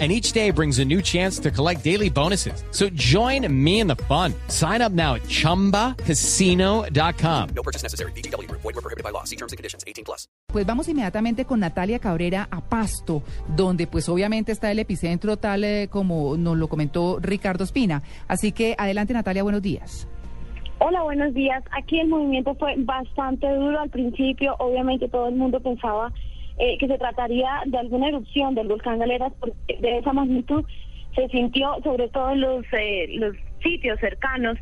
and each day brings a new chance to collect daily bonuses. So join me in the fun. Sign up now at ChumbaCasino.com. No purchase necessary. BGW. Void were prohibited by law. See terms and conditions. 18 plus. Pues vamos inmediatamente con Natalia Cabrera a Pasto, donde pues obviamente está el epicentro tal eh, como nos lo comentó Ricardo Espina. Así que adelante Natalia, buenos días. Hola, buenos días. Aquí el movimiento fue bastante duro al principio. Obviamente todo el mundo pensaba eh, que se trataría de alguna erupción del volcán Galeras de esa magnitud se sintió sobre todo en los, eh, los sitios cercanos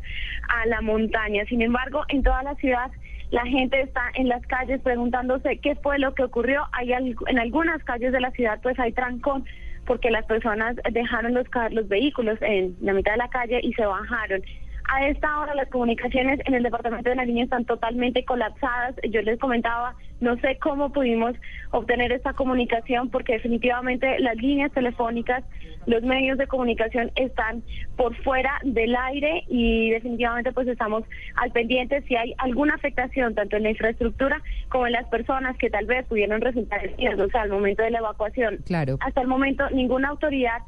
a la montaña. Sin embargo, en toda la ciudad la gente está en las calles preguntándose qué fue lo que ocurrió. Hay en algunas calles de la ciudad pues hay trancón porque las personas dejaron los, los vehículos en la mitad de la calle y se bajaron. A esta hora las comunicaciones en el departamento de Nariño están totalmente colapsadas. Yo les comentaba, no sé cómo pudimos obtener esta comunicación porque definitivamente las líneas telefónicas, los medios de comunicación están por fuera del aire y definitivamente pues estamos al pendiente si hay alguna afectación tanto en la infraestructura como en las personas que tal vez pudieron resultar heridos al momento de la evacuación. Claro. Hasta el momento ninguna autoridad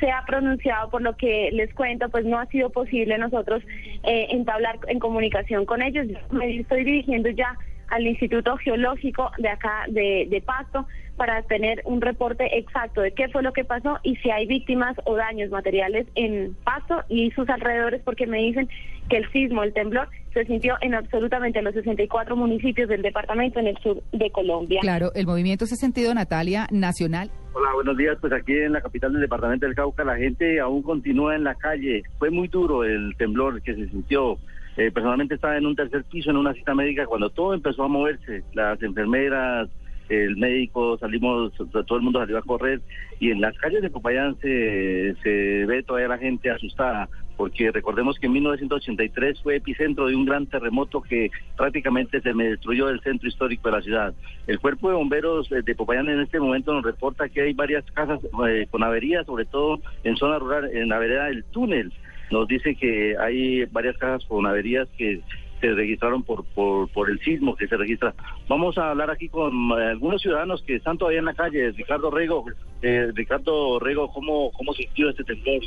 se ha pronunciado, por lo que les cuento, pues no ha sido posible nosotros eh, entablar en comunicación con ellos. me estoy dirigiendo ya al Instituto Geológico de acá de, de Pasto para tener un reporte exacto de qué fue lo que pasó y si hay víctimas o daños materiales en Pasto y sus alrededores, porque me dicen que el sismo, el temblor, se sintió en absolutamente los 64 municipios del departamento en el sur de Colombia. Claro, el movimiento se ha sentido, Natalia, nacional. Hola, buenos días. Pues aquí en la capital del departamento del Cauca la gente aún continúa en la calle. Fue muy duro el temblor que se sintió. Eh, personalmente estaba en un tercer piso en una cita médica cuando todo empezó a moverse. Las enfermeras, el médico, salimos, todo el mundo salió a correr y en las calles de Popayán se, se ve todavía la gente asustada porque recordemos que en 1983 fue epicentro de un gran terremoto que prácticamente se me destruyó el centro histórico de la ciudad. El cuerpo de bomberos de Popayán en este momento nos reporta que hay varias casas eh, con averías, sobre todo en zona rural, en la vereda del túnel. Nos dice que hay varias casas con averías que se registraron por, por, por el sismo que se registra. Vamos a hablar aquí con eh, algunos ciudadanos que están todavía en la calle. Ricardo Rego, eh, Ricardo Rego, ¿cómo, cómo sintió este temblor?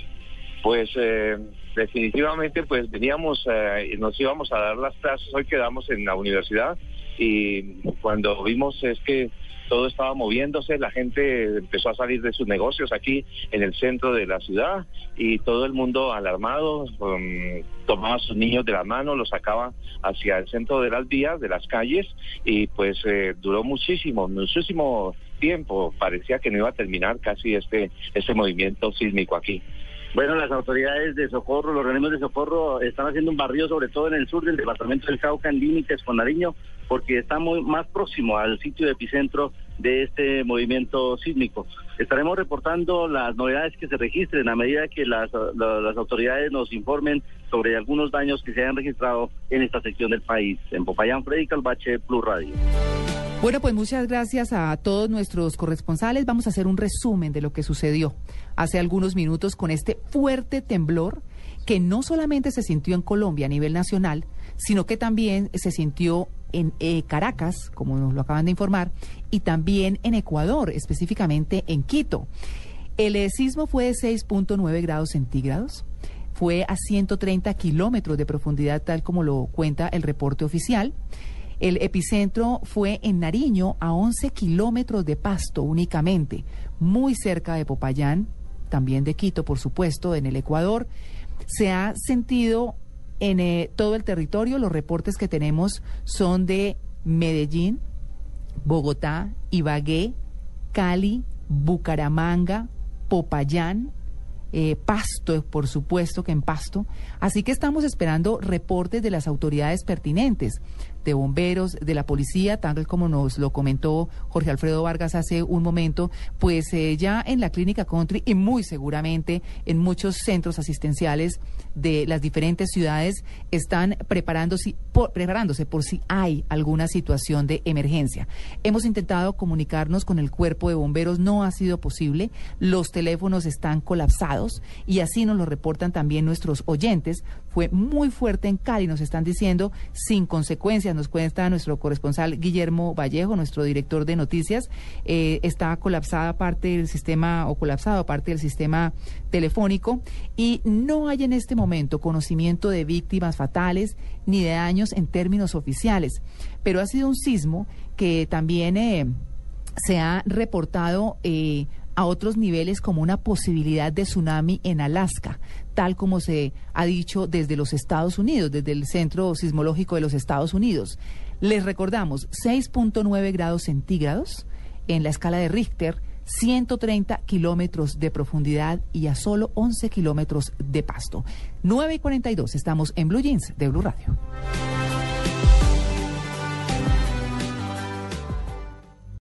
Pues eh, definitivamente pues veníamos y nos íbamos a dar las clases, hoy quedamos en la universidad y cuando vimos es que todo estaba moviéndose, la gente empezó a salir de sus negocios aquí en el centro de la ciudad y todo el mundo alarmado tomaba a sus niños de la mano, los sacaba hacia el centro de las vías, de las calles y pues eh, duró muchísimo, muchísimo tiempo, parecía que no iba a terminar casi este, este movimiento sísmico aquí. Bueno, las autoridades de socorro, los organismos de socorro están haciendo un barrio sobre todo en el sur del departamento del Cauca, en límites con Nariño, porque está muy más próximo al sitio de epicentro de este movimiento sísmico. Estaremos reportando las novedades que se registren a medida que las, las autoridades nos informen sobre algunos daños que se hayan registrado en esta sección del país. En Popayán, Freddy Calvache, Plus Radio. Bueno, pues muchas gracias a todos nuestros corresponsales. Vamos a hacer un resumen de lo que sucedió hace algunos minutos con este fuerte temblor que no solamente se sintió en Colombia a nivel nacional, sino que también se sintió en eh, Caracas, como nos lo acaban de informar, y también en Ecuador, específicamente en Quito. El eh, sismo fue de 6.9 grados centígrados, fue a 130 kilómetros de profundidad, tal como lo cuenta el reporte oficial. El epicentro fue en Nariño, a 11 kilómetros de Pasto únicamente, muy cerca de Popayán, también de Quito, por supuesto, en el Ecuador. Se ha sentido en eh, todo el territorio. Los reportes que tenemos son de Medellín, Bogotá, Ibagué, Cali, Bucaramanga, Popayán, eh, Pasto, por supuesto que en Pasto. Así que estamos esperando reportes de las autoridades pertinentes de bomberos, de la policía, tal como nos lo comentó Jorge Alfredo Vargas hace un momento, pues eh, ya en la clínica country y muy seguramente en muchos centros asistenciales de las diferentes ciudades están preparándose preparándose por si hay alguna situación de emergencia. Hemos intentado comunicarnos con el cuerpo de bomberos, no ha sido posible, los teléfonos están colapsados y así nos lo reportan también nuestros oyentes. Fue muy fuerte en Cali, nos están diciendo, sin consecuencias, nos cuenta nuestro corresponsal Guillermo Vallejo, nuestro director de noticias, eh, está colapsada parte del sistema o colapsado parte del sistema telefónico y no hay en este momento conocimiento de víctimas fatales ni de daños en términos oficiales, pero ha sido un sismo que también eh, se ha reportado eh, a otros niveles como una posibilidad de tsunami en Alaska, tal como se ha dicho desde los Estados Unidos, desde el Centro Sismológico de los Estados Unidos. Les recordamos 6.9 grados centígrados en la escala de Richter 130 kilómetros de profundidad y a solo 11 kilómetros de pasto. 9 y 42, estamos en Blue Jeans de Blue Radio.